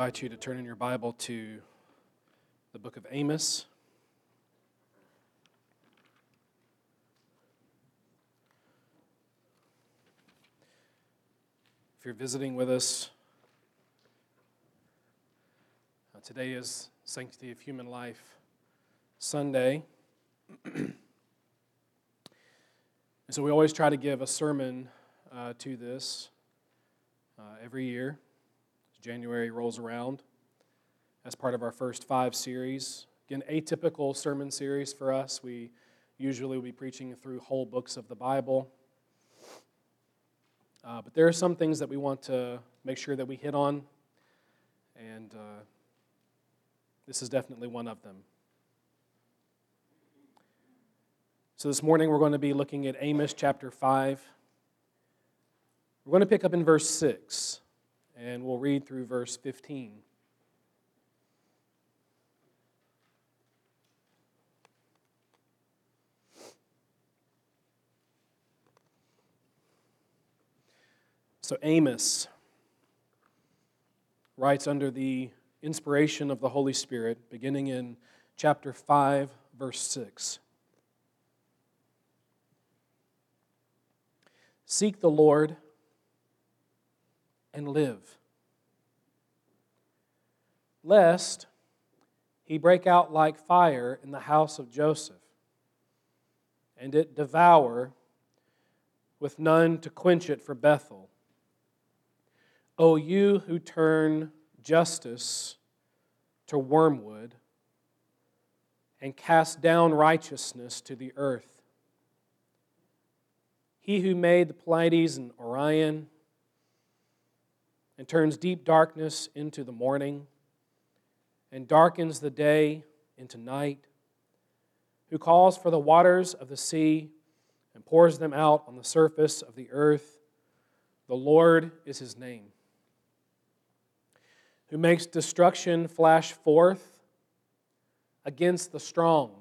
Invite you to turn in your Bible to the book of Amos. If you're visiting with us, uh, today is Sanctity of Human Life Sunday. and so we always try to give a sermon uh, to this uh, every year. January rolls around as part of our first five series. Again, atypical sermon series for us. We usually will be preaching through whole books of the Bible. Uh, but there are some things that we want to make sure that we hit on, and uh, this is definitely one of them. So this morning we're going to be looking at Amos chapter 5. We're going to pick up in verse 6, and we'll read through verse 15. So Amos writes under the inspiration of the Holy Spirit, beginning in chapter 5, verse 6. Seek the Lord and live, lest he break out like fire in the house of Joseph, and it devour with none to quench it for Bethel. O you who turn justice to wormwood and cast down righteousness to the earth. He who made the Pleiades and Orion and turns deep darkness into the morning and darkens the day into night, who calls for the waters of the sea and pours them out on the surface of the earth. The Lord is his name who makes destruction flash forth against the strong,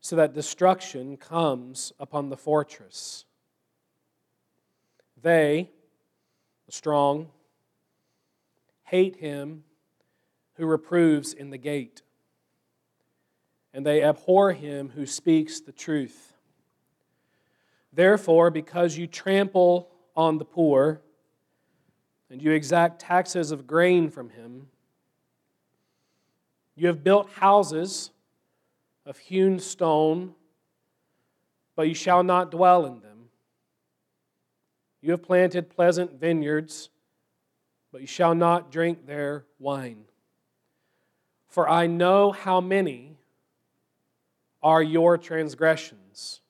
so that destruction comes upon the fortress. They, strong, hate him who reproves in the gate, and they abhor him who speaks the truth. Therefore, because you trample on the poor, and you exact taxes of grain from him. You have built houses of hewn stone, but you shall not dwell in them. You have planted pleasant vineyards, but you shall not drink their wine. For I know how many are your transgressions,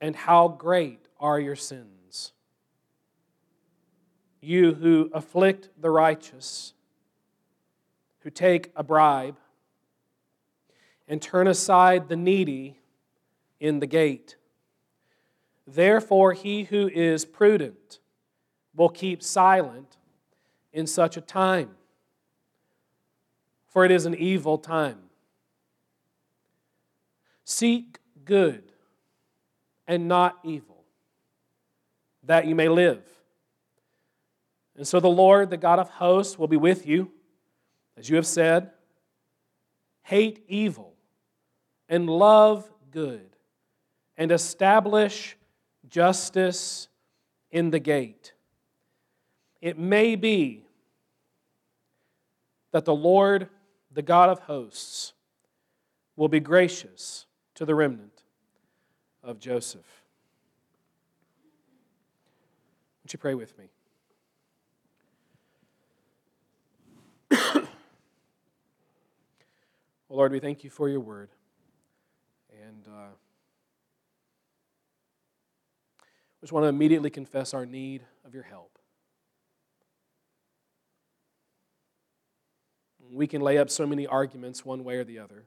and how great are your sins you who afflict the righteous, who take a bribe, and turn aside the needy in the gate. Therefore, he who is prudent will keep silent in such a time, for it is an evil time. Seek good and not evil, that you may live. And so the Lord, the God of hosts, will be with you, as you have said. Hate evil and love good, and establish justice in the gate. It may be that the Lord, the God of hosts, will be gracious to the remnant of Joseph. Would you pray with me? Lord, we thank you for your word. And uh, we just want to immediately confess our need of your help. We can lay up so many arguments one way or the other.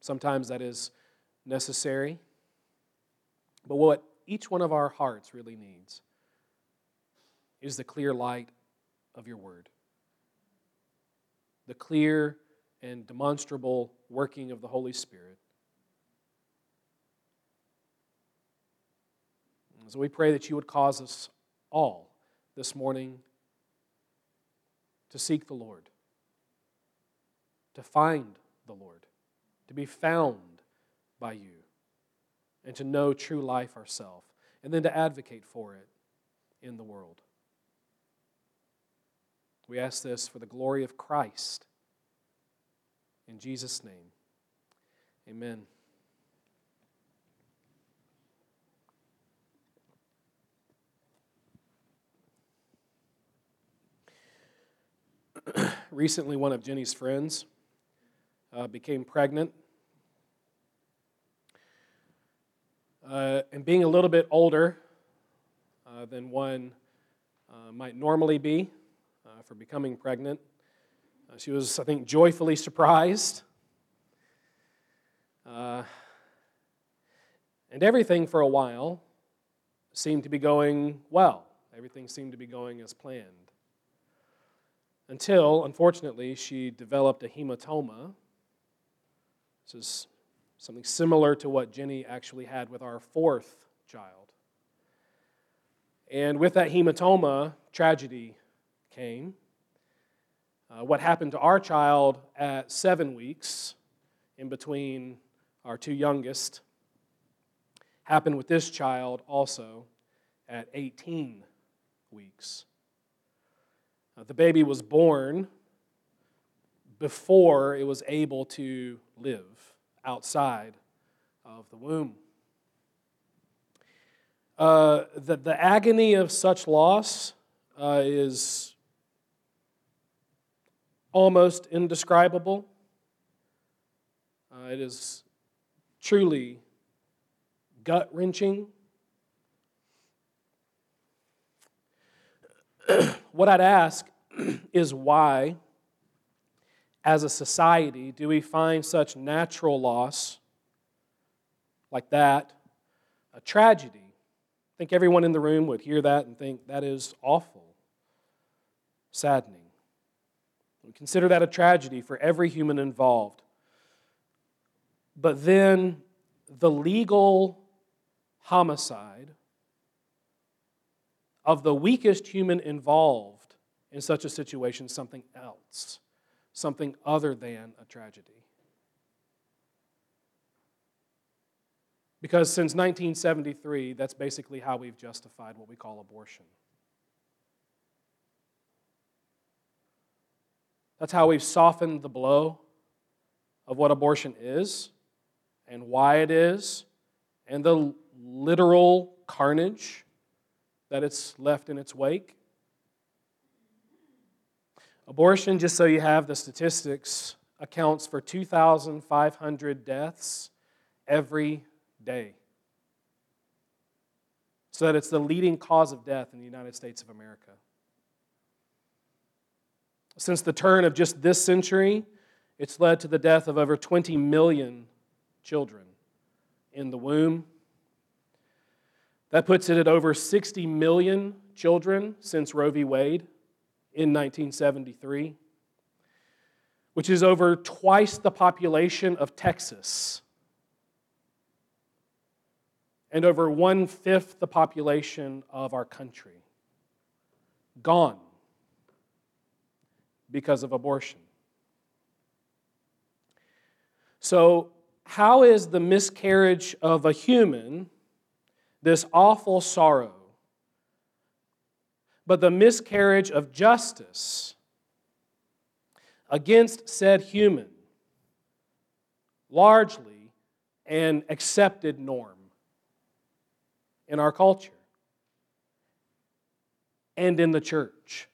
Sometimes that is necessary. But what each one of our hearts really needs is the clear light of your word, the clear and demonstrable working of the Holy Spirit. So we pray that you would cause us all this morning to seek the Lord, to find the Lord, to be found by you, and to know true life ourselves, and then to advocate for it in the world. We ask this for the glory of Christ. In Jesus' name, amen. Recently, one of Jenny's friends uh, became pregnant. Uh, and being a little bit older uh, than one uh, might normally be uh, for becoming pregnant, uh, she was, I think, joyfully surprised. and everything for a while seemed to be going well. Everything seemed to be going as planned until, unfortunately, she developed a hematoma. This is something similar to what Jenny actually had with our fourth child. And with that hematoma, tragedy came. Uh, what happened to our child at seven weeks, in between our two youngest, happened with this child also at 18 weeks. Uh, the baby was born before it was able to live outside of the womb. Uh, the, the agony of such loss uh, is almost indescribable. Uh, it is truly gut wrenching. what I'd ask is why, as a society, do we find such natural loss like that a tragedy? I think everyone in the room would hear that and think that is awful, saddening. We consider that a tragedy for every human involved. But then the legal homicide of the weakest human involved in such a situation something else, something other than a tragedy. Because since 1973, that's basically how we've justified what we call abortion. That's how we've softened the blow of what abortion is and why it is and the literal carnage that it's left in its wake. Abortion, just so you have the statistics, accounts for 2,500 deaths every day. So that it's the leading cause of death in the United States of America. Since the turn of just this century, it's led to the death of over 20 million children in the womb that puts it at over 60 million children since Roe v. Wade in 1973, which is over twice the population of Texas and over one fifth the population of our country. Gone because of abortion. So, how is the miscarriage of a human? This awful sorrow, but the miscarriage of justice against said human, largely an accepted norm in our culture and in the church.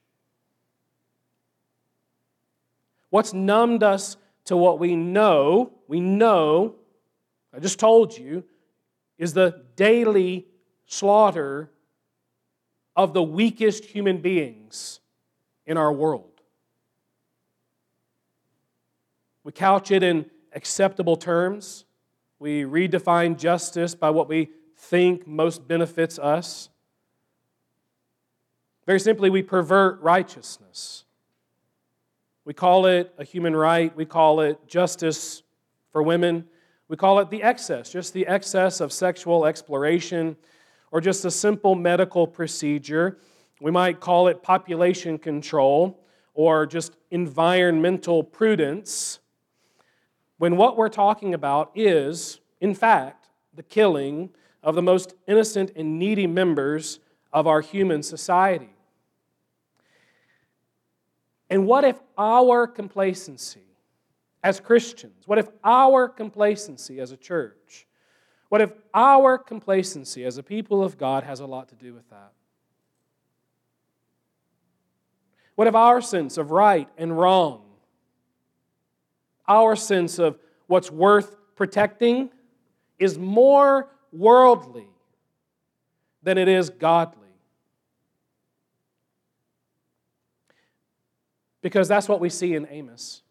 What's numbed us to what we know, we know, I just told you, is the daily slaughter of the weakest human beings in our world. We couch it in acceptable terms. We redefine justice by what we think most benefits us. Very simply, we pervert righteousness. We call it a human right, we call it justice for women, we call it the excess, just the excess of sexual exploration, or just a simple medical procedure. We might call it population control or just environmental prudence, when what we're talking about is, in fact, the killing of the most innocent and needy members of our human society. And what if our complacency as Christians, what if our complacency as a church, what if our complacency as a people of God has a lot to do with that? What if our sense of right and wrong, our sense of what's worth protecting, is more worldly than it is godly? Because that's what we see in Amos.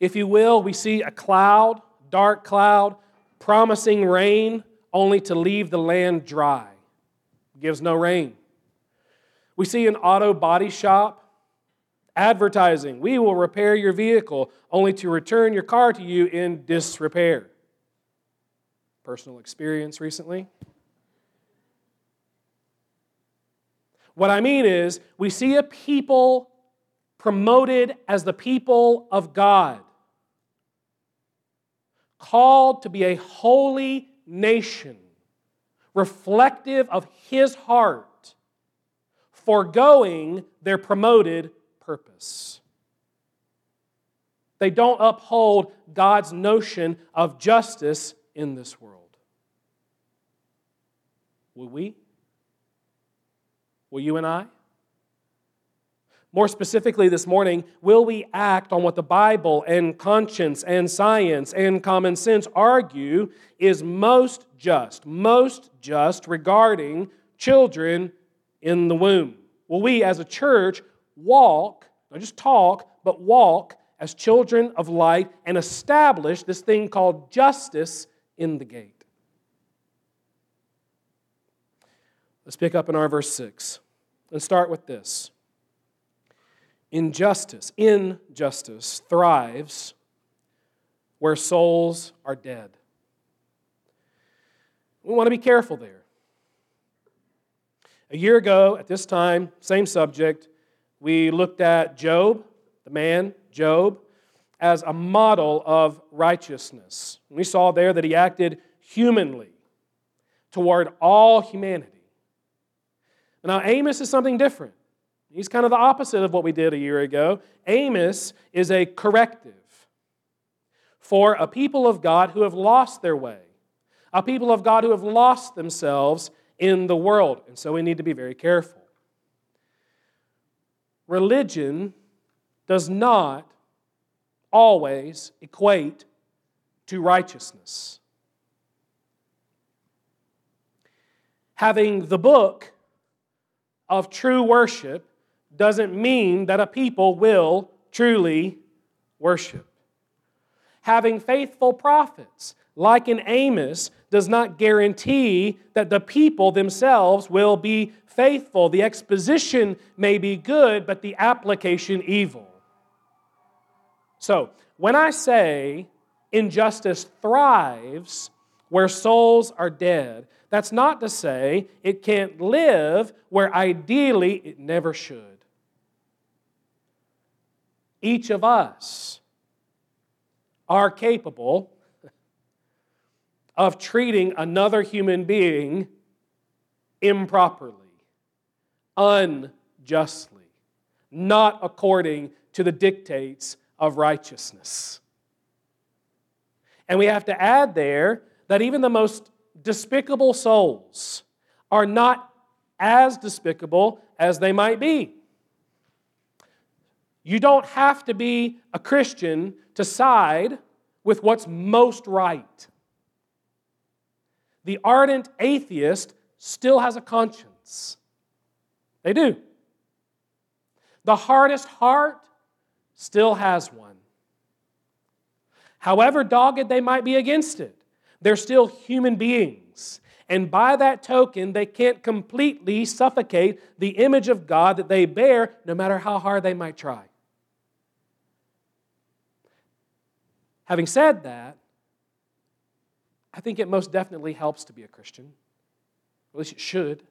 If you will, we see a cloud, dark cloud, promising rain, only to leave the land dry. It gives no rain. We see an auto body shop advertising, we will repair your vehicle, only to return your car to you in disrepair. Personal experience recently. What I mean is, we see a people promoted as the people of God, called to be a holy nation, reflective of His heart, foregoing their promoted purpose. They don't uphold God's notion of justice in this world. Will we? Will you and I? More specifically, this morning, will we act on what the Bible and conscience and science and common sense argue is most just, most just regarding children in the womb? Will we as a church walk, not just talk, but walk as children of light and establish this thing called justice in the gate? Let's pick up in our verse 6 and start with this. Injustice, injustice thrives where souls are dead. We want to be careful there. A year ago, at this time, same subject, we looked at Job, the man, Job, as a model of righteousness. We saw there that he acted humanly toward all humanity. Now, Amos is something different. He's kind of the opposite of what we did a year ago. Amos is a corrective for a people of God who have lost their way, a people of God who have lost themselves in the world. And so we need to be very careful. Religion does not always equate to righteousness. Having the book of true worship doesn't mean that a people will truly worship. Having faithful prophets, like in Amos, does not guarantee that the people themselves will be faithful. The exposition may be good, but the application evil. So, when I say injustice thrives where souls are dead, that's not to say it can't live where ideally it never should. Each of us are capable of treating another human being improperly, unjustly, not according to the dictates of righteousness. And we have to add there that even the most despicable souls are not as despicable as they might be. You don't have to be a Christian to side with what's most right. The ardent atheist still has a conscience. They do. The hardest heart still has one. however dogged they might be against it. They're still human beings. And by that token, they can't completely suffocate the image of God that they bear, no matter how hard they might try. Having said that, I think it most definitely helps to be a Christian. At least it should.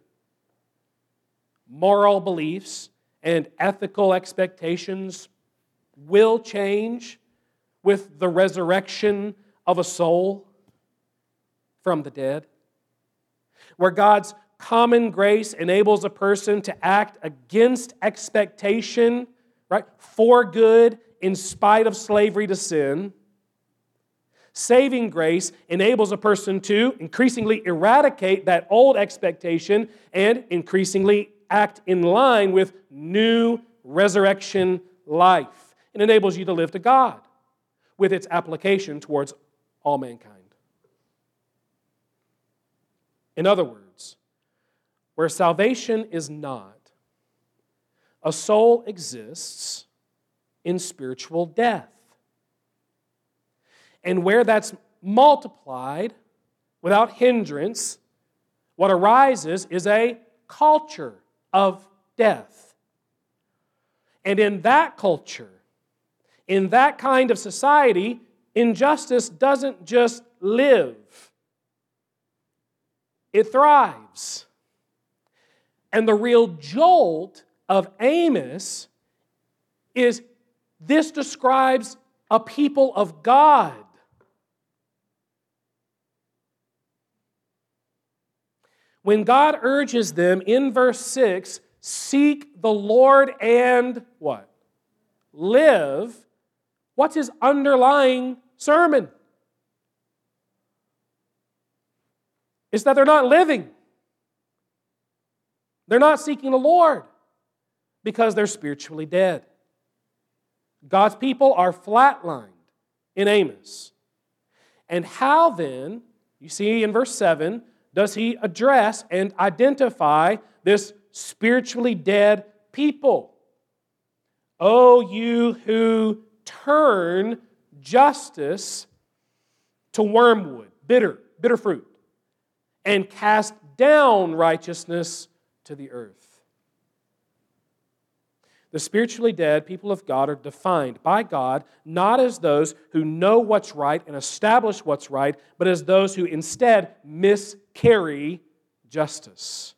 Moral beliefs and ethical expectations will change with the resurrection of a soul from the dead. Where God's common grace enables a person to act against expectation, right, for good in spite of slavery to sin Saving grace enables a person to increasingly eradicate that old expectation and increasingly act in line with new resurrection life. It enables you to live to God with its application towards all mankind. In other words, where salvation is not, a soul exists in spiritual death. And where that's multiplied without hindrance, what arises is a culture of death. And in that culture, in that kind of society, injustice doesn't just live, it thrives. And the real jolt of Amos is this describes a people of God when God urges them in verse 6 seek the Lord and what? Live. What's his underlying sermon? It's that they're not living. They're not seeking the Lord because they're spiritually dead. God's people are flatlined in Amos. And how then, you see in verse 7, does he address and identify this spiritually dead people? Oh, you who turn justice to wormwood, bitter, bitter fruit, and cast down righteousness to the earth. The spiritually dead people of God are defined by God not as those who know what's right and establish what's right, but as those who instead miscarry justice.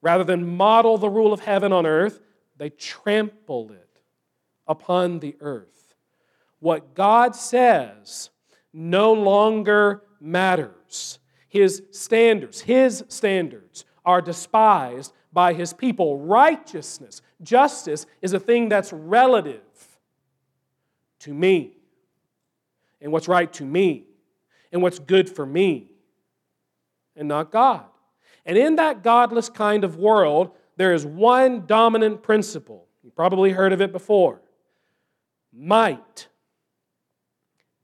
Rather than model the rule of heaven on earth, they trample it upon the earth. What God says no longer matters. His standards, his standards are despised by his people. Righteousness, justice, is a thing that's relative to me and what's right to me and what's good for me and not God. And in that godless kind of world, there is one dominant principle. You probably heard of it before. Might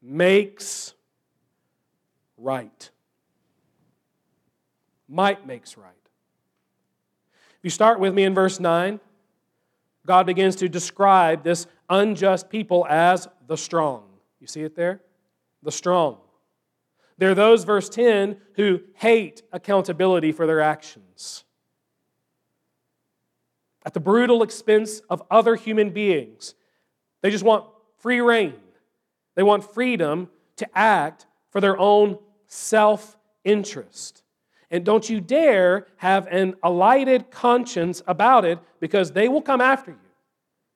makes right. Might makes right. If you start with me in verse 9, God begins to describe this unjust people as the strong. You see it there? The strong. There are those, verse 10, who hate accountability for their actions. At the brutal expense of other human beings, they just want free reign. They want freedom to act for their own self interest. And don't you dare have an alighted conscience about it because they will come after you.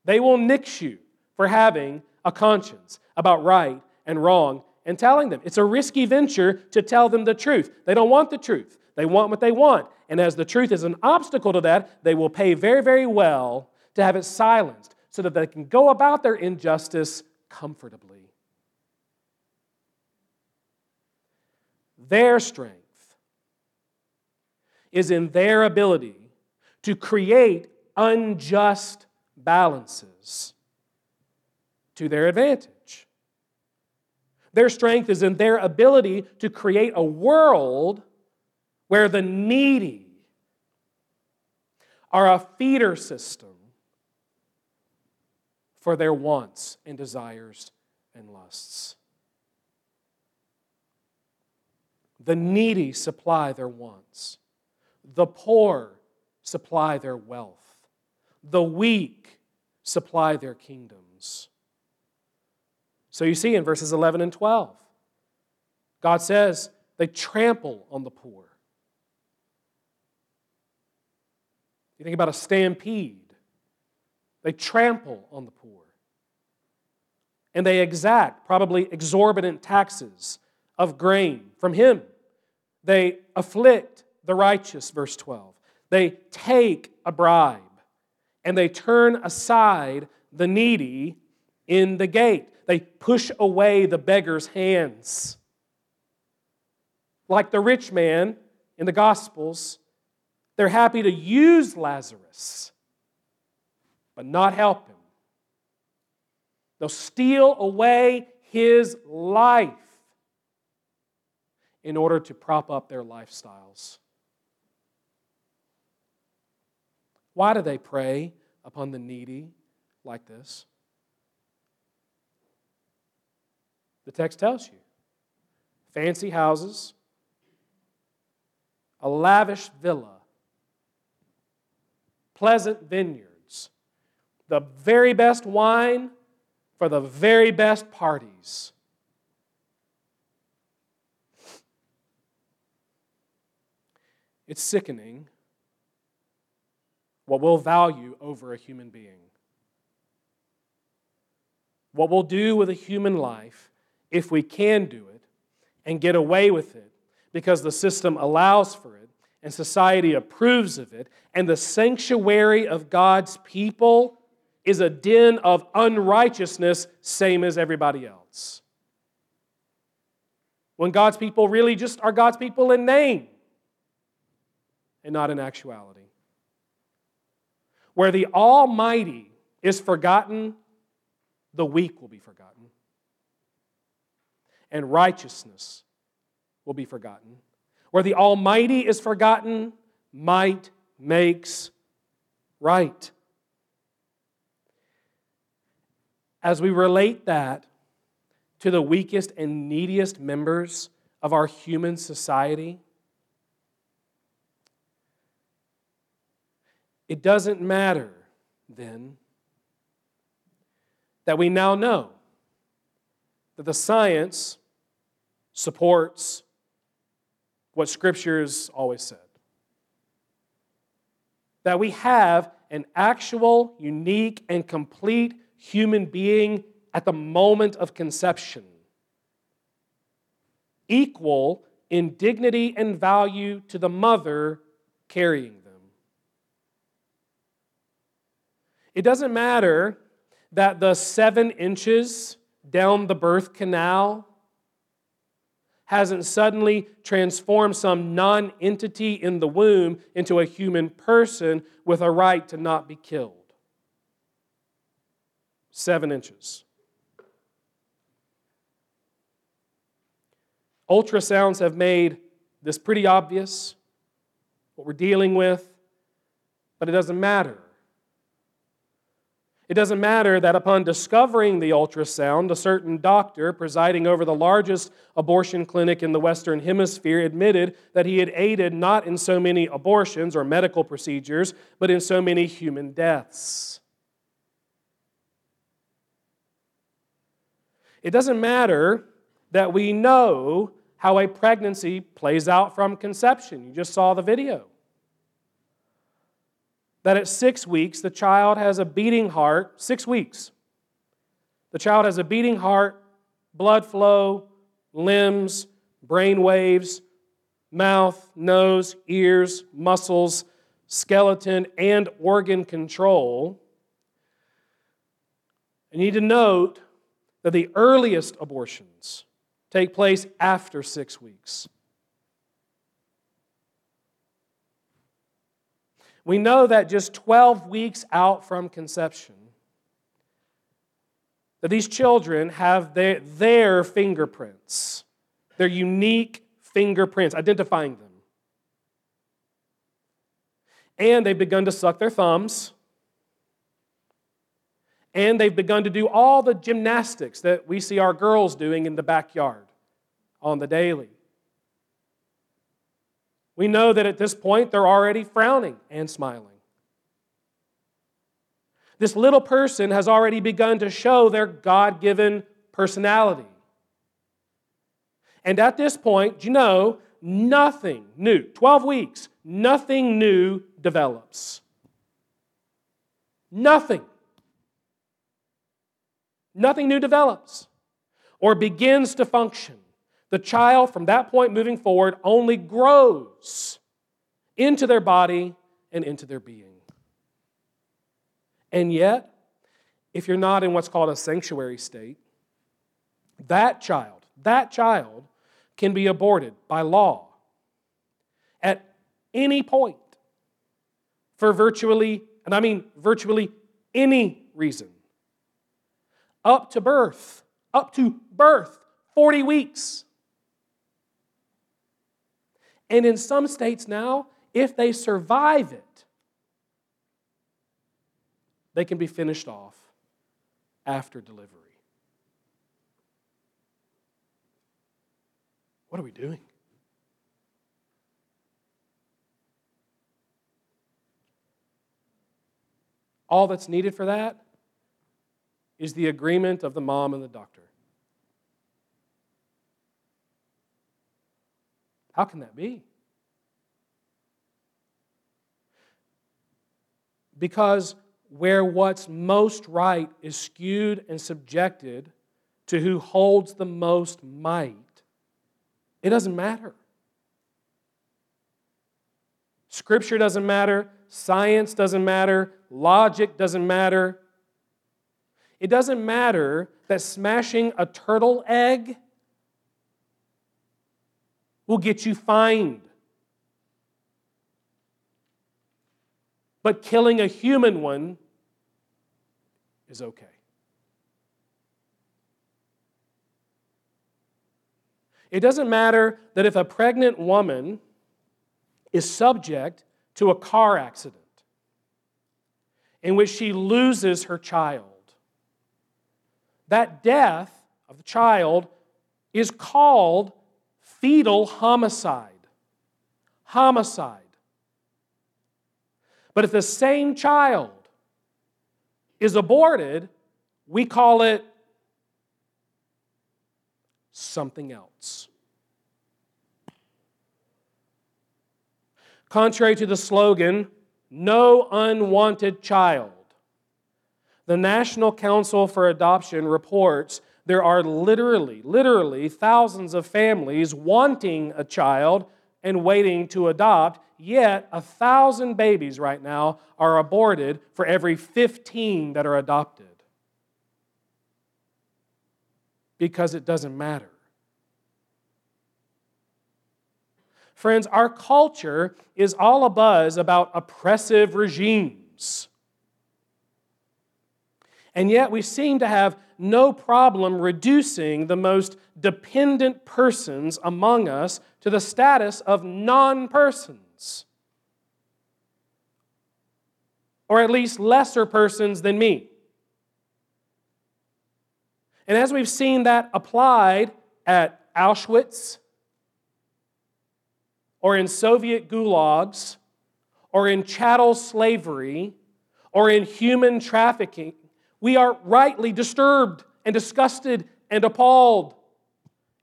They will nix you for having a conscience about right and wrong and telling them. It's a risky venture to tell them the truth. They don't want the truth, they want what they want. And as the truth is an obstacle to that, they will pay very, very well to have it silenced so that they can go about their injustice comfortably. Their strength is in their ability to create unjust balances to their advantage. Their strength is in their ability to create a world where the needy are a feeder system for their wants and desires and lusts. The needy supply their wants. The poor supply their wealth. The weak supply their kingdoms. So you see in verses 11 and 12, God says they trample on the poor. You think about a stampede, they trample on the poor. And they exact probably exorbitant taxes of grain from him. They afflict the righteous, verse 12. They take a bribe and they turn aside the needy in the gate. They push away the beggar's hands. Like the rich man in the Gospels, they're happy to use Lazarus, but not help him. They'll steal away his life in order to prop up their lifestyles. Why do they prey upon the needy like this? The text tells you fancy houses, a lavish villa, pleasant vineyards, the very best wine for the very best parties. It's sickening what we'll value over a human being. What we'll do with a human life, if we can do it and get away with it because the system allows for it and society approves of it, and the sanctuary of God's people is a den of unrighteousness, same as everybody else. When God's people really just are God's people in name and not in actuality. Where the Almighty is forgotten, the weak will be forgotten. And righteousness will be forgotten. Where the Almighty is forgotten, might makes right. As we relate that to the weakest and neediest members of our human society, It doesn't matter then that we now know that the science supports what Scripture's always said. That we have an actual, unique, and complete human being at the moment of conception, equal in dignity and value to the mother carrying It doesn't matter that the seven inches down the birth canal hasn't suddenly transformed some non entity in the womb into a human person with a right to not be killed. Seven inches. Ultrasounds have made this pretty obvious, what we're dealing with, but it doesn't matter it doesn't matter that upon discovering the ultrasound, a certain doctor presiding over the largest abortion clinic in the Western Hemisphere admitted that he had aided not in so many abortions or medical procedures, but in so many human deaths. It doesn't matter that we know how a pregnancy plays out from conception. You just saw the video that at six weeks, the child has a beating heart, six weeks. The child has a beating heart, blood flow, limbs, brain waves, mouth, nose, ears, muscles, skeleton, and organ control. And you need to note that the earliest abortions take place after six weeks. We know that just 12 weeks out from conception, that these children have their, their fingerprints, their unique fingerprints, identifying them. And they've begun to suck their thumbs. And they've begun to do all the gymnastics that we see our girls doing in the backyard on the daily. We know that at this point they're already frowning and smiling. This little person has already begun to show their God given personality. And at this point, you know, nothing new, 12 weeks, nothing new develops. Nothing. Nothing new develops or begins to function. The child, from that point moving forward, only grows into their body and into their being. And yet, if you're not in what's called a sanctuary state, that child, that child can be aborted by law at any point for virtually, and I mean virtually any reason. Up to birth, up to birth, 40 weeks. And in some states now, if they survive it, they can be finished off after delivery. What are we doing? All that's needed for that is the agreement of the mom and the doctor. How can that be? Because where what's most right is skewed and subjected to who holds the most might, it doesn't matter. Scripture doesn't matter. Science doesn't matter. Logic doesn't matter. It doesn't matter that smashing a turtle egg will get you fined. But killing a human one is okay. It doesn't matter that if a pregnant woman is subject to a car accident in which she loses her child, that death of the child is called fetal homicide. Homicide. But if the same child is aborted, we call it something else. Contrary to the slogan, no unwanted child, the National Council for Adoption reports there are literally, literally thousands of families wanting a child and waiting to adopt, yet a thousand babies right now are aborted for every 15 that are adopted. Because it doesn't matter. Friends, our culture is all abuzz about oppressive regimes. And yet we seem to have no problem reducing the most dependent persons among us to the status of non persons, or at least lesser persons than me. And as we've seen that applied at Auschwitz, or in Soviet gulags, or in chattel slavery, or in human trafficking, we are rightly disturbed and disgusted and appalled.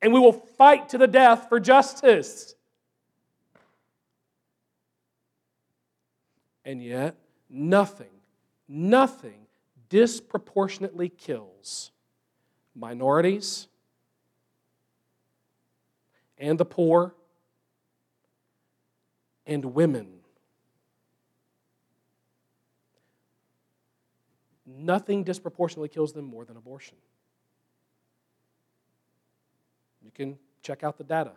And we will fight to the death for justice. And yet, nothing, nothing disproportionately kills minorities and the poor and women nothing disproportionately kills them more than abortion. You can check out the data.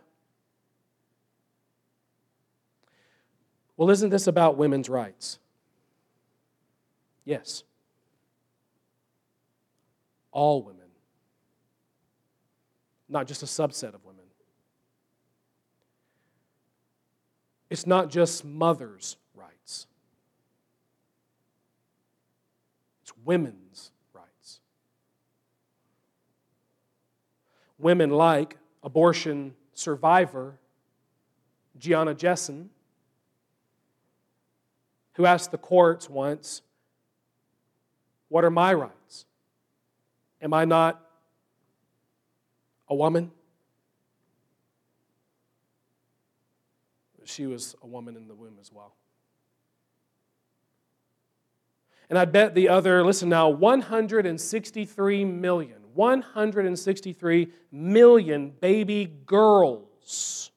Well, isn't this about women's rights? Yes. All women, not just a subset of women. It's not just mothers' women's rights. Women like abortion survivor Gianna Jessen, who asked the courts once, What are my rights? Am I not a woman? She was a woman in the womb as well. And I bet the other, listen now, 163 million, 163 million baby girls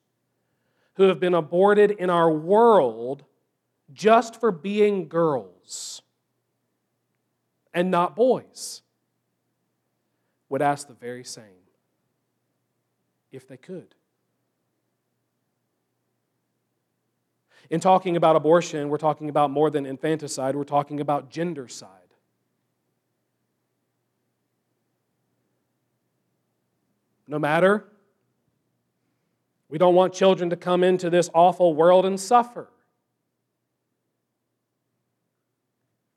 who have been aborted in our world just for being girls and not boys would ask the very same if they could. In talking about abortion, we're talking about more than infanticide, we're talking about gendercide. No matter, we don't want children to come into this awful world and suffer.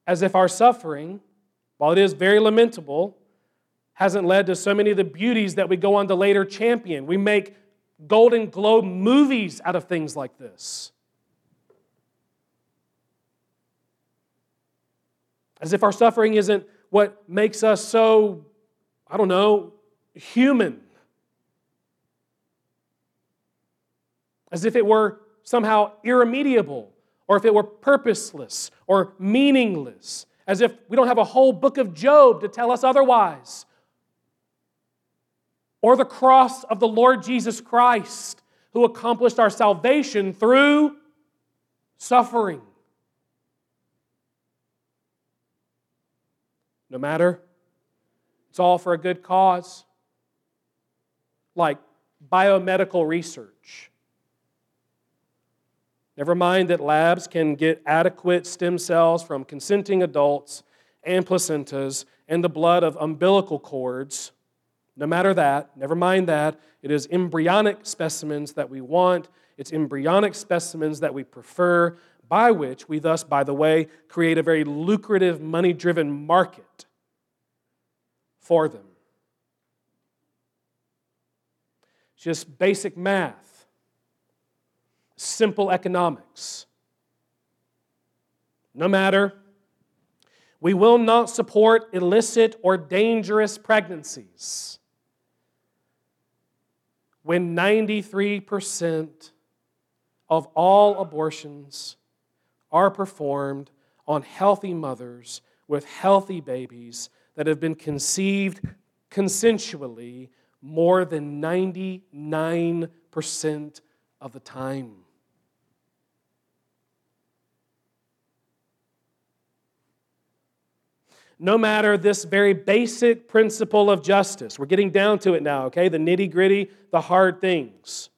As if our suffering, while it is very lamentable, hasn't led to so many of the beauties that we go on to later champion. We make Golden Globe movies out of things like this. As if our suffering isn't what makes us so, I don't know, human. As if it were somehow irremediable, or if it were purposeless or meaningless. As if we don't have a whole book of Job to tell us otherwise. Or the cross of the Lord Jesus Christ, who accomplished our salvation through suffering. No matter. It's all for a good cause, like biomedical research. Never mind that labs can get adequate stem cells from consenting adults and placentas and the blood of umbilical cords. No matter that, never mind that. It is embryonic specimens that we want, it's embryonic specimens that we prefer by which we thus, by the way, create a very lucrative, money driven market for them. Just basic math, simple economics. No matter, we will not support illicit or dangerous pregnancies when 93% of all abortions are performed on healthy mothers with healthy babies that have been conceived consensually more than 99% of the time. No matter this very basic principle of justice, we're getting down to it now, okay? The nitty gritty, the hard things.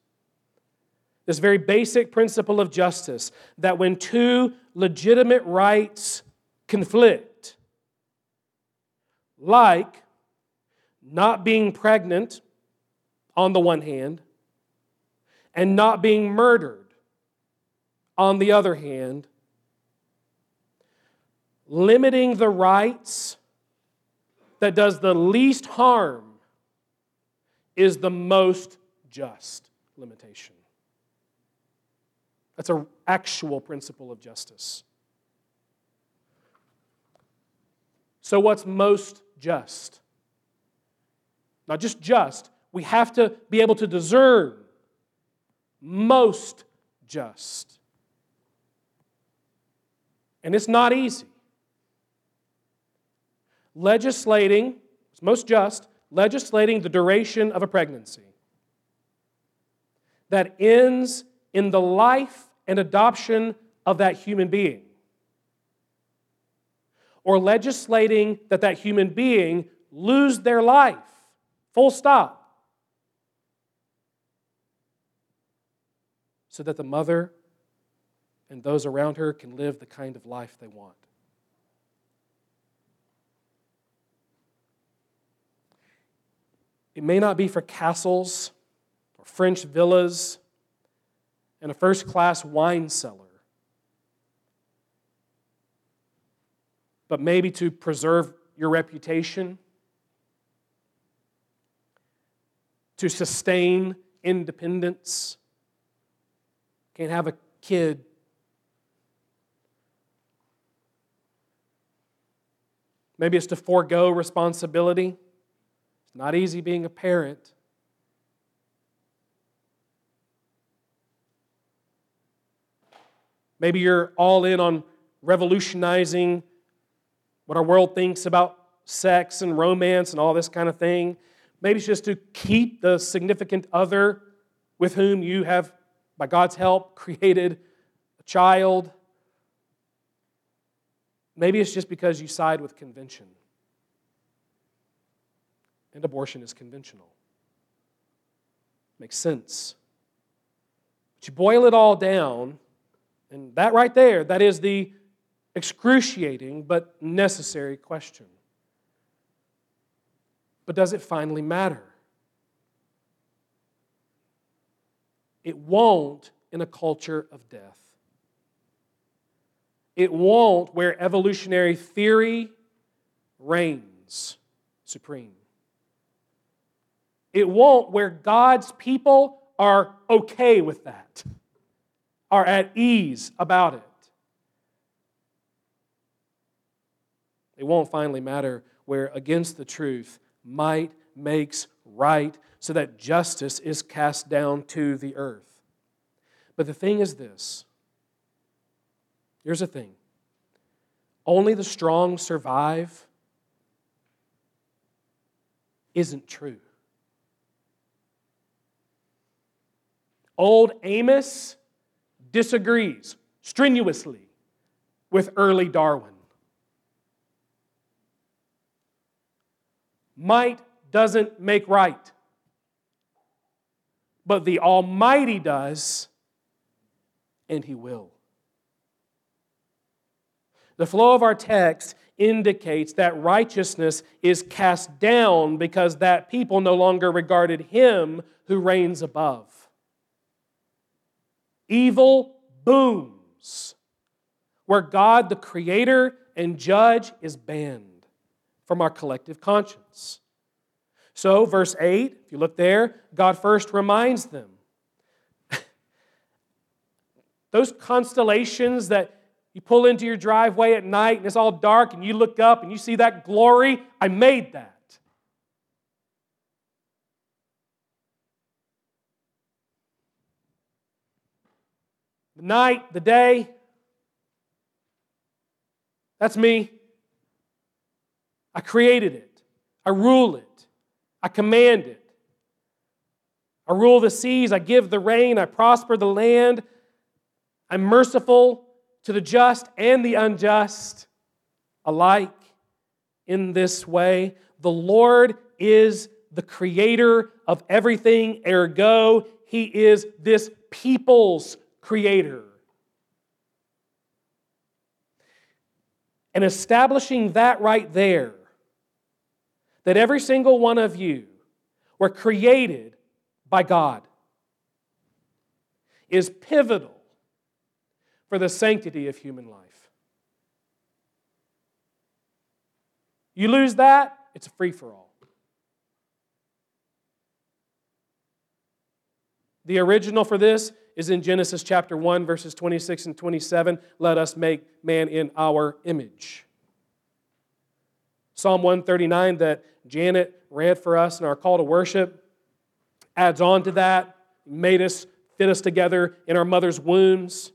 This very basic principle of justice that when two legitimate rights conflict, like not being pregnant on the one hand and not being murdered on the other hand, limiting the rights that does the least harm is the most just limitation. That's an actual principle of justice. So, what's most just? Not just just, we have to be able to discern most just. And it's not easy. Legislating, it's most just, legislating the duration of a pregnancy that ends in the life and adoption of that human being. Or legislating that that human being lose their life. Full stop. So that the mother and those around her can live the kind of life they want. It may not be for castles or French villas and a first class wine cellar, but maybe to preserve your reputation. to sustain independence. Can't have a kid. Maybe it's to forego responsibility. It's not easy being a parent. Maybe you're all in on revolutionizing what our world thinks about sex and romance and all this kind of thing. Maybe it's just to keep the significant other with whom you have, by God's help, created a child. Maybe it's just because you side with convention. And abortion is conventional. Makes sense. But you boil it all down, and that right there, that is the excruciating but necessary question. But does it finally matter? It won't in a culture of death. It won't where evolutionary theory reigns supreme. It won't where God's people are okay with that, are at ease about it. It won't finally matter where against the truth might makes right so that justice is cast down to the earth. But the thing is this here's the thing only the strong survive isn't true. Old Amos disagrees strenuously with early Darwin. Might doesn't make right, but the Almighty does, and He will. The flow of our text indicates that righteousness is cast down because that people no longer regarded Him who reigns above. Evil booms, where God, the Creator and Judge, is banned from our collective conscience. So, verse 8, if you look there, God first reminds them. Those constellations that you pull into your driveway at night and it's all dark and you look up and you see that glory, I made that. The night, the day, that's me. I created it. I rule it. I command it. I rule the seas. I give the rain. I prosper the land. I'm merciful to the just and the unjust alike in this way. The Lord is the creator of everything, ergo, He is this people's creator. And establishing that right there that every single one of you were created by God is pivotal for the sanctity of human life. You lose that, it's a free for all. The original for this is in Genesis chapter 1, verses 26 and 27. Let us make man in our image. Psalm 139 that Janet read for us in our call to worship adds on to that, made us fit us together in our mother's wombs.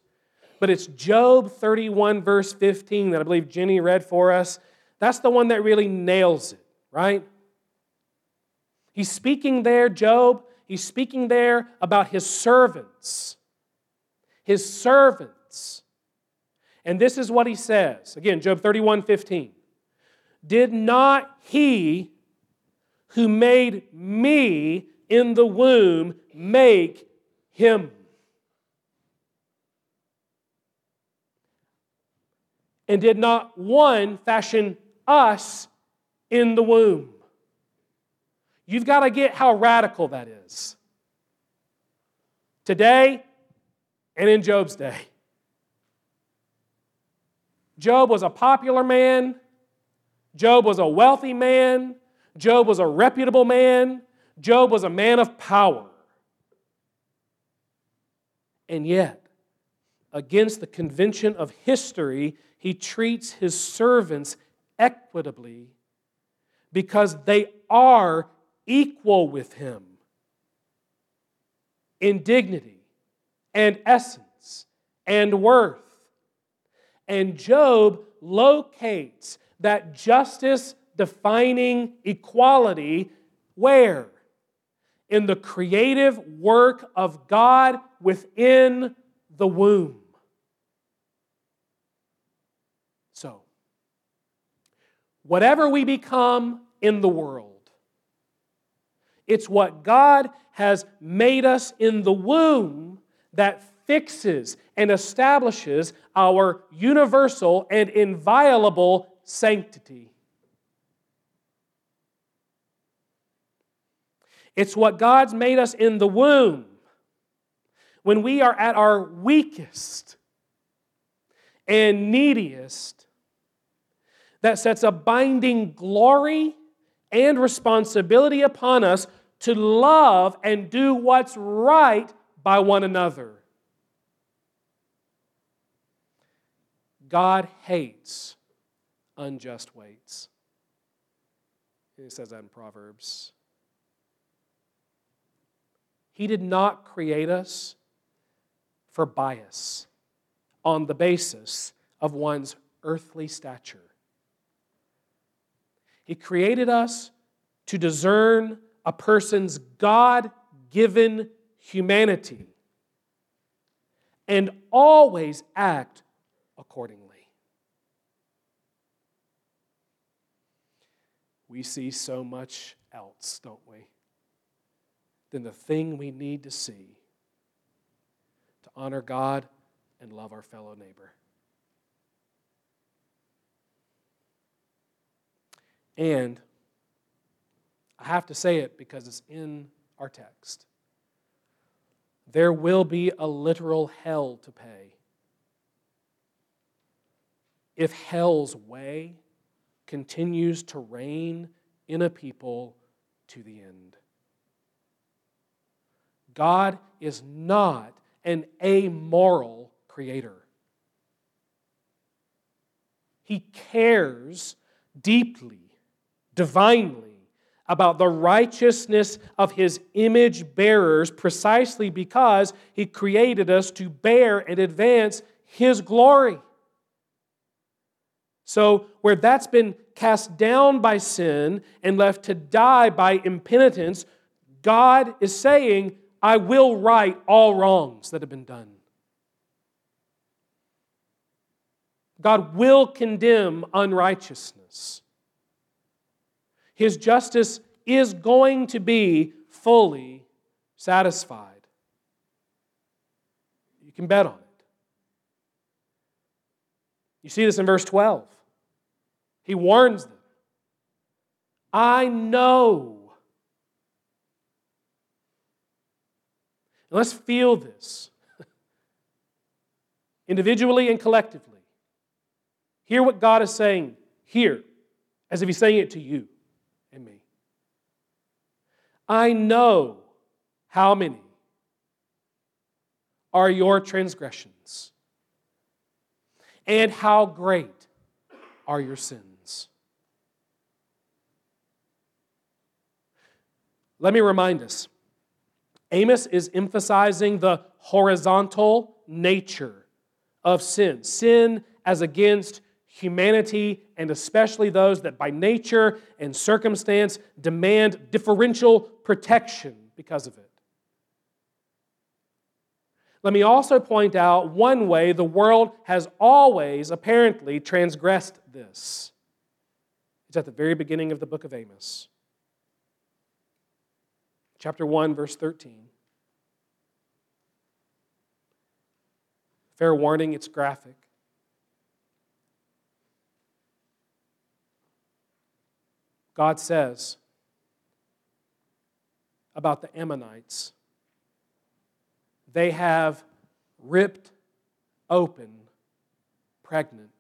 But it's Job 31, verse 15, that I believe Jenny read for us. That's the one that really nails it, right? He's speaking there, Job, he's speaking there about his servants. His servants. And this is what he says. Again, Job 31, 15. Did not he who made me in the womb make him? And did not one fashion us in the womb? You've got to get how radical that is. Today and in Job's day. Job was a popular man. Job was a wealthy man. Job was a reputable man. Job was a man of power. And yet, against the convention of history, he treats his servants equitably because they are equal with him in dignity and essence and worth. And Job locates that justice defining equality where? In the creative work of God within the womb. So, whatever we become in the world, it's what God has made us in the womb that fixes and establishes our universal and inviolable sanctity. It's what God's made us in the womb when we are at our weakest and neediest that sets a binding glory and responsibility upon us to love and do what's right by one another. God hates unjust weights. He says that in Proverbs. He did not create us for bias on the basis of one's earthly stature. He created us to discern a person's God given humanity and always act accordingly. We see so much else, don't we, than the thing we need to see to honor God and love our fellow neighbor. And I have to say it because it's in our text. There will be a literal hell to pay. If hell's way continues to reign in a people to the end. God is not an amoral creator. He cares deeply, divinely about the righteousness of his image bearers precisely because he created us to bear and advance his glory. So, where that's been cast down by sin and left to die by impenitence, God is saying, I will right all wrongs that have been done. God will condemn unrighteousness. His justice is going to be fully satisfied. You can bet on it. You see this in verse 12. He warns them I know. And let's feel this individually and collectively. Hear what God is saying here, as if He's saying it to you. I know how many are your transgressions, and how great are your sins. Let me remind us Amos is emphasizing the horizontal nature of sin. Sin as against humanity, and especially those that by nature and circumstance demand differential protection because of it. Let me also point out one way the world has always apparently transgressed this. It's at the very beginning of the book of Amos. Chapter 1, verse 13. Fair warning, it's graphic. God says about the Ammonites they have ripped open pregnant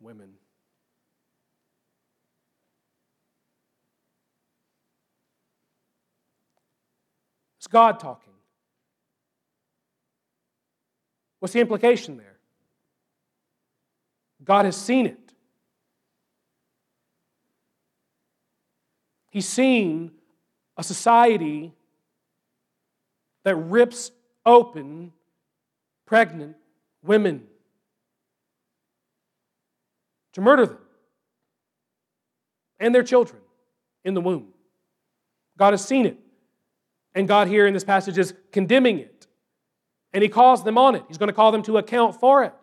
women. It's God talking. What's the implication there? God has seen it. He's seen a society that rips open pregnant women to murder them and their children in the womb. God has seen it. And God, here in this passage, is condemning it. And He calls them on it. He's going to call them to account for it.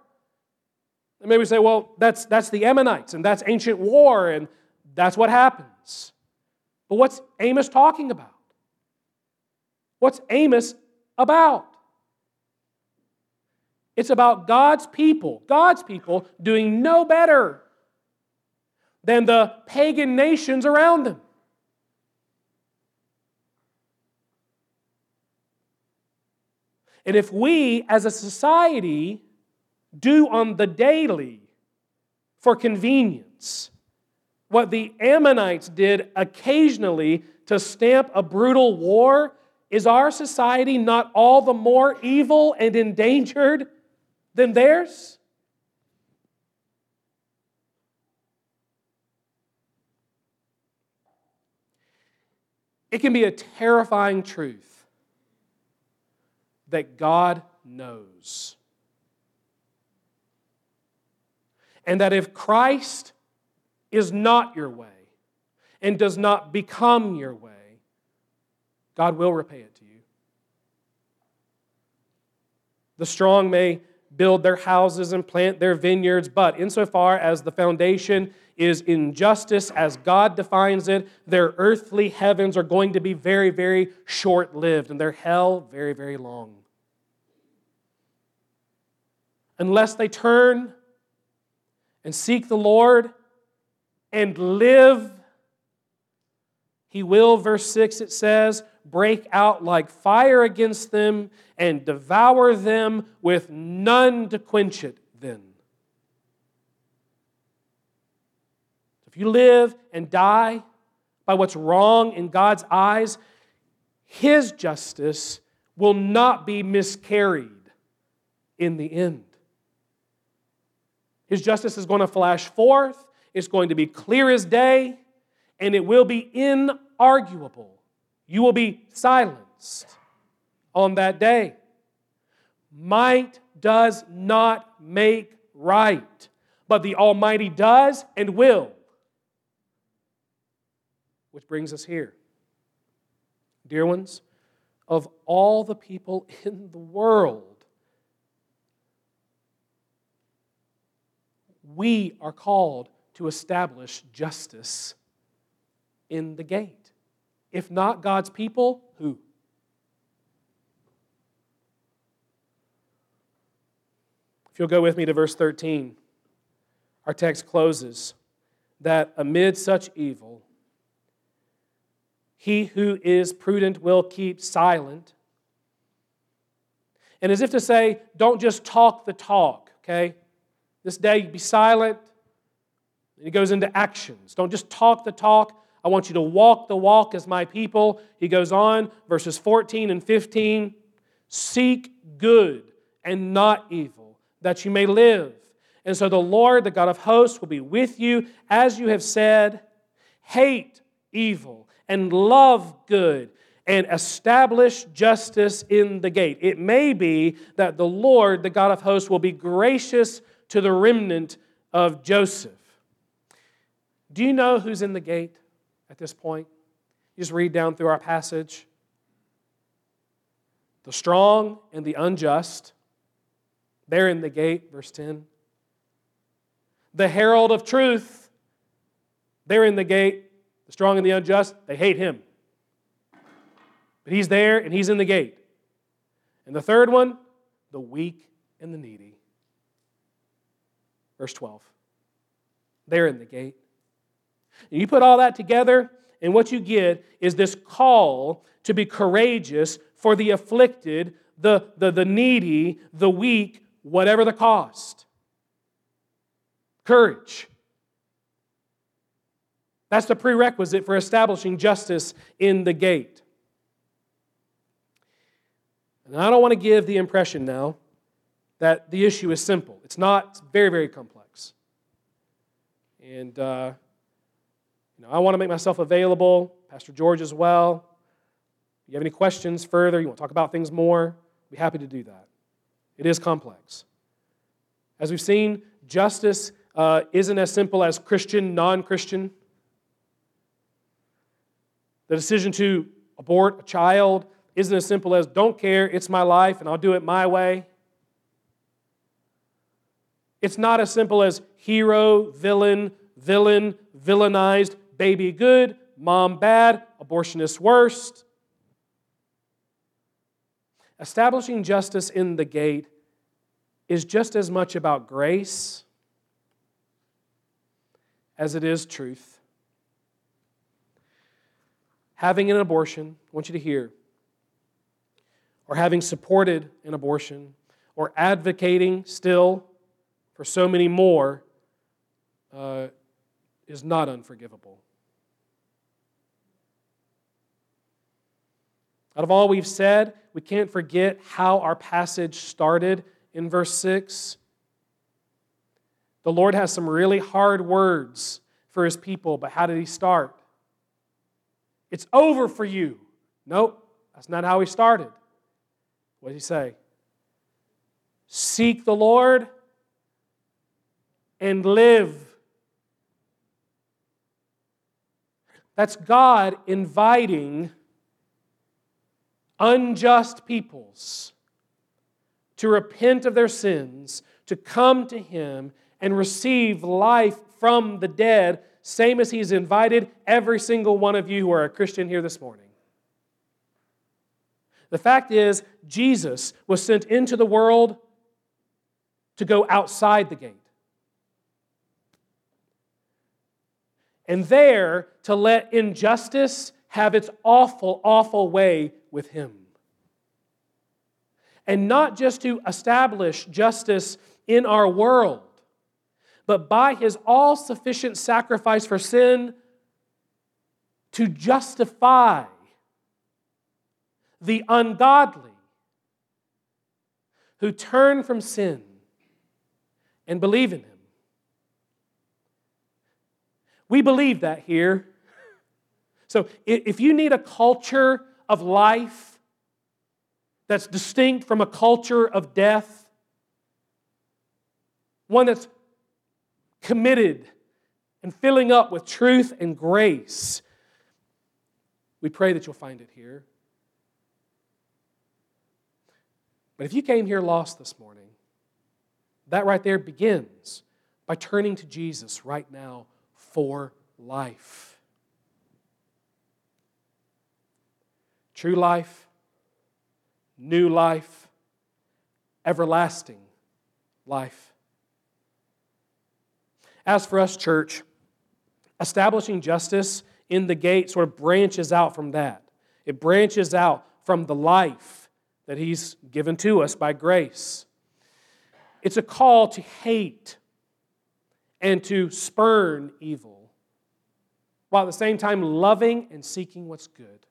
And maybe we say, well, that's, that's the Ammonites, and that's ancient war, and that's what happens. But what's Amos talking about? What's Amos about? It's about God's people, God's people doing no better than the pagan nations around them. And if we as a society do on the daily for convenience what the Ammonites did occasionally to stamp a brutal war, is our society not all the more evil and endangered than theirs? It can be a terrifying truth that God knows. And that if Christ is not your way and does not become your way, God will repay it to you. The strong may build their houses and plant their vineyards, but insofar as the foundation is injustice as God defines it, their earthly heavens are going to be very, very short lived, and their hell very, very long. Unless they turn and seek the Lord and live, He will, verse 6, it says, break out like fire against them and devour them with none to quench it then. If you live and die by what's wrong in God's eyes, His justice will not be miscarried in the end. His justice is going to flash forth, it's going to be clear as day, and it will be inarguable. You will be silenced on that day. Might does not make right, but the Almighty does and will. Which brings us here. Dear ones, of all the people in the world, we are called to establish justice in the gate. If not God's people, who? If you'll go with me to verse 13, our text closes that amid such evil, he who is prudent will keep silent. And as if to say, don't just talk the talk, okay? This day, be silent. He goes into actions. Don't just talk the talk, I want you to walk the walk as my people. He goes on, verses 14 and 15 Seek good and not evil, that you may live. And so the Lord, the God of hosts, will be with you, as you have said. Hate evil and love good and establish justice in the gate. It may be that the Lord, the God of hosts, will be gracious to the remnant of Joseph. Do you know who's in the gate? at this point. You just read down through our passage. The strong and the unjust, they're in the gate, verse 10. The herald of truth, they're in the gate. The strong and the unjust, they hate him. But he's there and he's in the gate. And the third one, the weak and the needy. Verse 12. They're in the gate. And you put all that together, and what you get is this call to be courageous for the afflicted, the, the, the needy, the weak, whatever the cost. Courage. That's the prerequisite for establishing justice in the gate. And I don't want to give the impression now that the issue is simple. It's not, it's very, very complex. And uh, know, I want to make myself available, Pastor George as well. If you have any questions further, you want to talk about things more, be happy to do that. It is complex. As we've seen, justice uh, isn't as simple as Christian, non Christian. The decision to abort a child isn't as simple as don't care, it's my life, and I'll do it my way. It's not as simple as hero, villain, villain, villainized, baby good, mom bad, abortionist worst. Establishing justice in the gate is just as much about grace as it is truth. Having an abortion, I want you to hear, or having supported an abortion, or advocating still for so many more, uh, is not unforgivable. Out of all we've said, we can't forget how our passage started in verse 6. The Lord has some really hard words for his people, but how did he start? It's over for you. Nope, that's not how he started. What did he say? Seek the Lord and live. That's God inviting unjust peoples to repent of their sins, to come to Him and receive life from the dead, same as He's invited every single one of you who are a Christian here this morning. The fact is, Jesus was sent into the world to go outside the gate. And there to let injustice have its awful, awful way with him. And not just to establish justice in our world, but by his all sufficient sacrifice for sin to justify the ungodly who turn from sin and believe in him. We believe that here. So if you need a culture of life that's distinct from a culture of death, one that's committed and filling up with truth and grace. We pray that you'll find it here. But if you came here lost this morning, that right there begins by turning to Jesus right now for life. True life, new life, everlasting life. As for us, church, establishing justice in the gate sort of branches out from that. It branches out from the life that He's given to us by grace. It's a call to hate and to spurn evil, while at the same time loving and seeking what's good.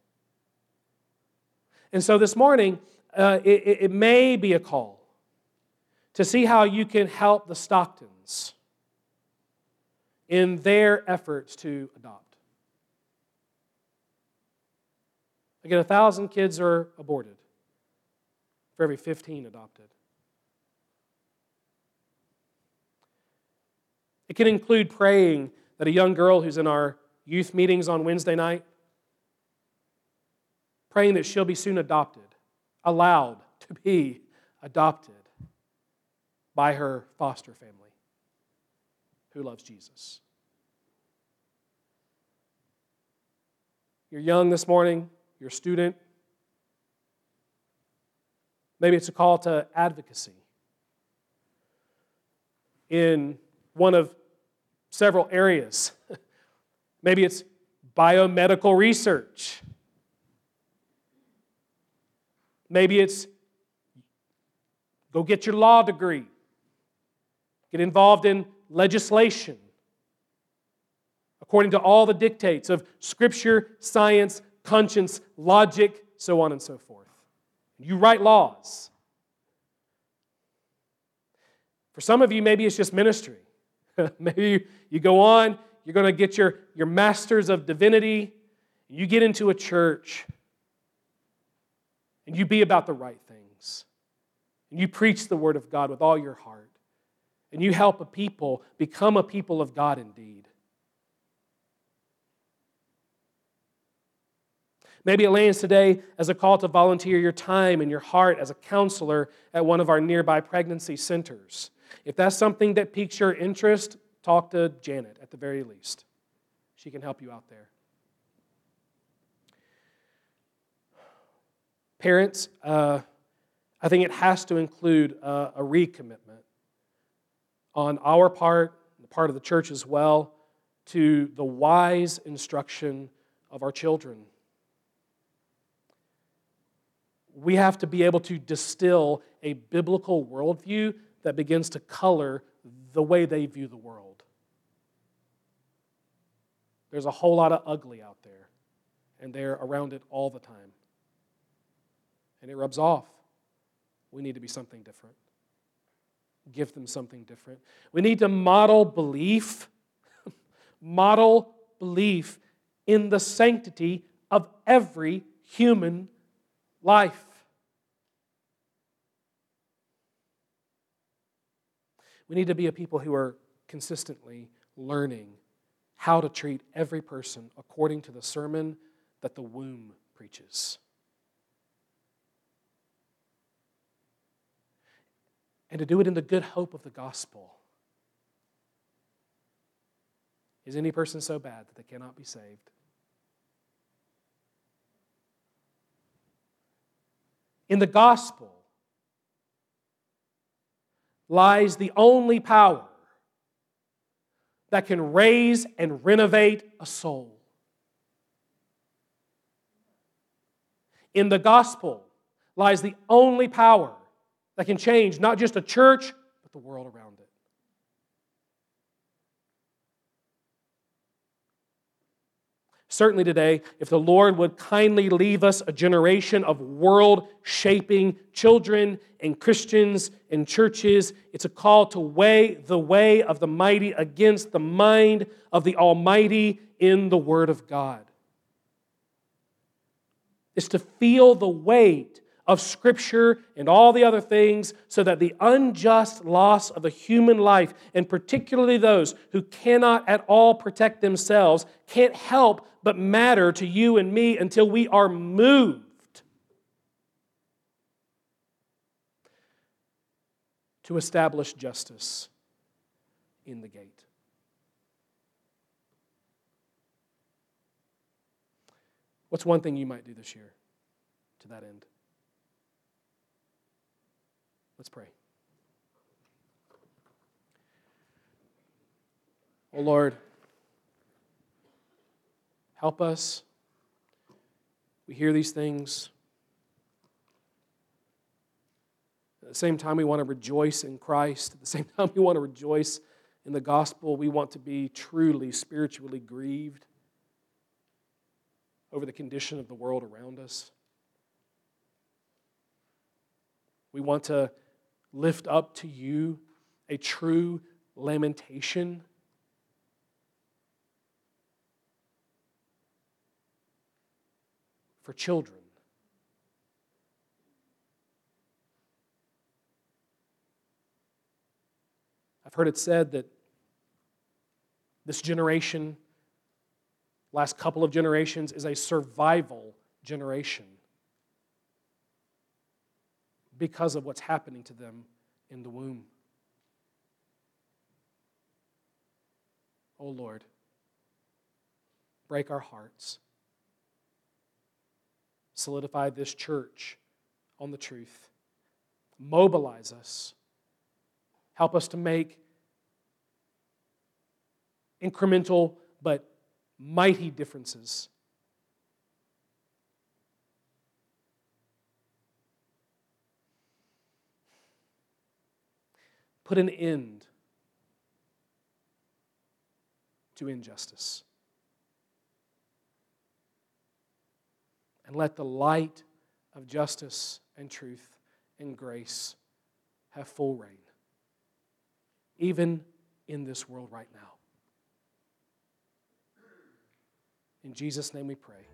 And so this morning, uh, it, it may be a call to see how you can help the Stocktons in their efforts to adopt. Again, a thousand kids are aborted for every 15 adopted. It can include praying that a young girl who's in our youth meetings on Wednesday night praying that she'll be soon adopted, allowed to be adopted by her foster family who loves Jesus. You're young this morning, you're a student. Maybe it's a call to advocacy in one of several areas. Maybe it's biomedical research. Maybe it's go get your law degree, get involved in legislation according to all the dictates of scripture, science, conscience, logic, so on and so forth. You write laws. For some of you, maybe it's just ministry. maybe you, you go on, you're going to get your, your master's of divinity, you get into a church, and you be about the right things. And you preach the word of God with all your heart. And you help a people become a people of God indeed. Maybe it lands today as a call to volunteer your time and your heart as a counselor at one of our nearby pregnancy centers. If that's something that piques your interest, talk to Janet at the very least. She can help you out there. Parents, uh, I think it has to include a, a recommitment on our part, the part of the church as well, to the wise instruction of our children. We have to be able to distill a biblical worldview that begins to color the way they view the world. There's a whole lot of ugly out there, and they're around it all the time. And it rubs off. We need to be something different. Give them something different. We need to model belief, model belief in the sanctity of every human life. We need to be a people who are consistently learning how to treat every person according to the sermon that the womb preaches. And to do it in the good hope of the gospel. Is any person so bad that they cannot be saved? In the gospel, lies the only power that can raise and renovate a soul. In the gospel lies the only power that can change not just a church, but the world around it. Certainly today, if the Lord would kindly leave us a generation of world shaping children and Christians and churches, it's a call to weigh the way of the mighty against the mind of the Almighty in the Word of God. It's to feel the weight of Scripture and all the other things so that the unjust loss of a human life, and particularly those who cannot at all protect themselves, can't help but matter to you and me until we are moved. To establish justice in the gate. What's one thing you might do this year to that end? Let's pray. Oh Lord, help us. We hear these things. At the same time, we want to rejoice in Christ. At the same time, we want to rejoice in the gospel. We want to be truly spiritually grieved over the condition of the world around us. We want to lift up to you a true lamentation. For children. I've heard it said that this generation, last couple of generations, is a survival generation because of what's happening to them in the womb. Oh Lord, break our hearts. Solidify this church on the truth. Mobilize us. Help us to make incremental but mighty differences put an end to injustice. And let the light of justice and truth and grace have full reign, even in this world right now. In Jesus' name we pray.